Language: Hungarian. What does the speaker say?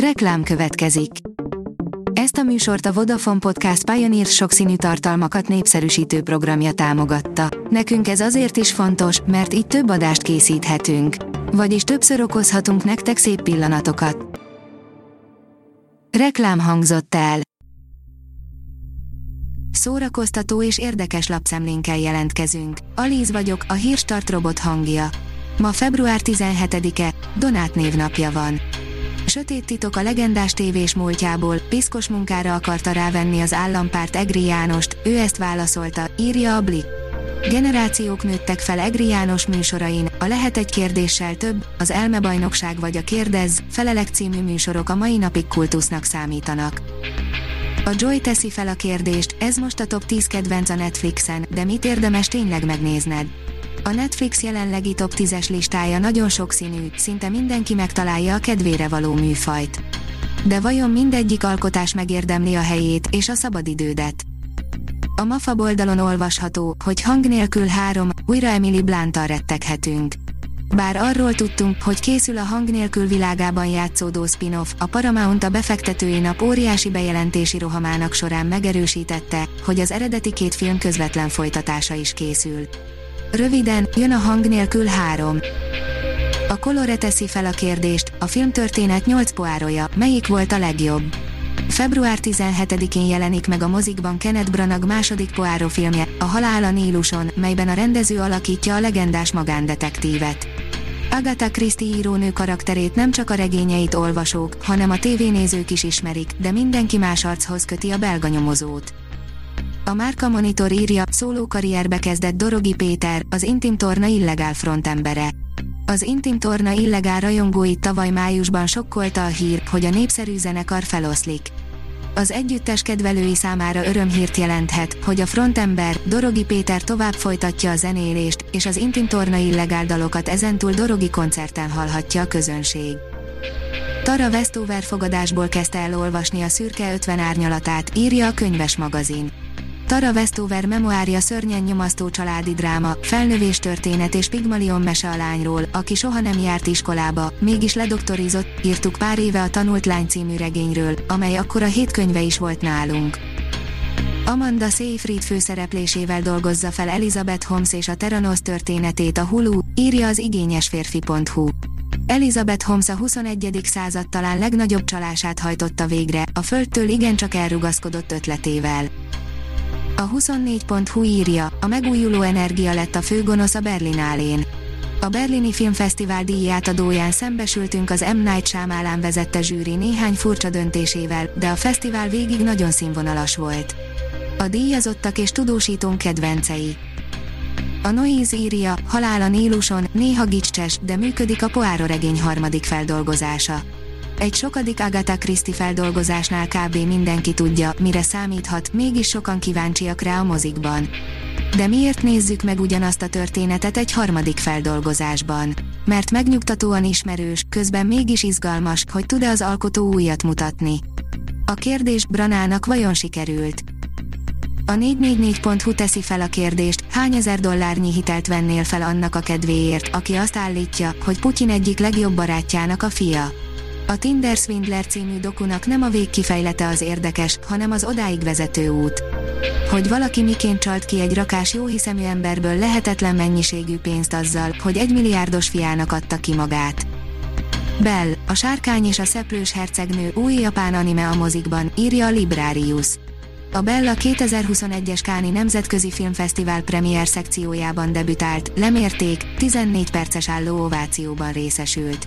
Reklám következik. Ezt a műsort a Vodafone Podcast Pioneer sokszínű tartalmakat népszerűsítő programja támogatta. Nekünk ez azért is fontos, mert így több adást készíthetünk. Vagyis többször okozhatunk nektek szép pillanatokat. Reklám hangzott el. Szórakoztató és érdekes lapszemlénkkel jelentkezünk. Alíz vagyok, a hírstart robot hangja. Ma február 17-e, Donát névnapja van. Sötét titok a legendás tévés múltjából, piszkos munkára akarta rávenni az állampárt Egri Jánost, ő ezt válaszolta, írja a Blik. Generációk nőttek fel Egri János műsorain, a Lehet egy kérdéssel több, az Elmebajnokság vagy a Kérdez, Felelek című műsorok a mai napig kultusznak számítanak. A Joy teszi fel a kérdést, ez most a top 10 kedvenc a Netflixen, de mit érdemes tényleg megnézned? A Netflix jelenlegi top 10-es listája nagyon sokszínű, szinte mindenki megtalálja a kedvére való műfajt. De vajon mindegyik alkotás megérdemli a helyét és a szabadidődet? A MAFA oldalon olvasható, hogy hang nélkül három, újra Emily Blunt-tal retteghetünk. Bár arról tudtunk, hogy készül a hang nélkül világában játszódó spin-off, a Paramount a befektetői nap óriási bejelentési rohamának során megerősítette, hogy az eredeti két film közvetlen folytatása is készül. Röviden, jön a hang nélkül három. A Colore teszi fel a kérdést, a filmtörténet 8 poároja, melyik volt a legjobb? Február 17-én jelenik meg a mozikban Kenneth Branagh második Poirot filmje, A halál a Níluson, melyben a rendező alakítja a legendás magándetektívet. Agatha Christie írónő karakterét nem csak a regényeit olvasók, hanem a tévénézők is ismerik, de mindenki más archoz köti a belga nyomozót. A Márka Monitor írja, szólókarrierbe kezdett Dorogi Péter, az Intim Torna illegál frontembere. Az Intim Torna illegál rajongóit tavaly májusban sokkolta a hír, hogy a népszerű zenekar feloszlik. Az együttes kedvelői számára örömhírt jelenthet, hogy a frontember, Dorogi Péter tovább folytatja a zenélést, és az Intim Torna illegál dalokat ezentúl Dorogi koncerten hallhatja a közönség. Tara Westover fogadásból kezdte el olvasni a szürke 50 árnyalatát, írja a könyves magazin. Tara Westover memoárja szörnyen nyomasztó családi dráma, felnövés történet és Pigmalion mese a lányról, aki soha nem járt iskolába, mégis ledoktorizott, írtuk pár éve a Tanult Lány című regényről, amely akkor a hét könyve is volt nálunk. Amanda Seyfried főszereplésével dolgozza fel Elizabeth Holmes és a Terranos történetét a Hulu, írja az igényesférfi.hu. Elizabeth Holmes a 21. század talán legnagyobb csalását hajtotta végre, a földtől igencsak elrugaszkodott ötletével. A 24.hu írja, a megújuló energia lett a főgonosz a Berlinálén. A Berlini Filmfesztivál díjátadóján szembesültünk az M. Night Shyamalan vezette zsűri néhány furcsa döntésével, de a fesztivál végig nagyon színvonalas volt. A díjazottak és tudósítónk kedvencei. A Noise írja, halál a Níluson, néha gicses, de működik a Poirot regény harmadik feldolgozása. Egy sokadik Agatha Christie feldolgozásnál kb. mindenki tudja, mire számíthat, mégis sokan kíváncsiak rá a mozikban. De miért nézzük meg ugyanazt a történetet egy harmadik feldolgozásban? Mert megnyugtatóan ismerős, közben mégis izgalmas, hogy tud-e az alkotó újat mutatni. A kérdés Branának vajon sikerült? A 444.hu teszi fel a kérdést, hány ezer dollárnyi hitelt vennél fel annak a kedvéért, aki azt állítja, hogy Putyin egyik legjobb barátjának a fia. A Tinder Swindler című dokunak nem a végkifejlete az érdekes, hanem az odáig vezető út. Hogy valaki miként csalt ki egy rakás jóhiszemű emberből lehetetlen mennyiségű pénzt azzal, hogy egy milliárdos fiának adta ki magát. Bell, a sárkány és a szeplős hercegnő új japán anime a mozikban, írja a Librarius. A Bella 2021-es Káni Nemzetközi Filmfesztivál premier szekciójában debütált, lemérték, 14 perces álló ovációban részesült.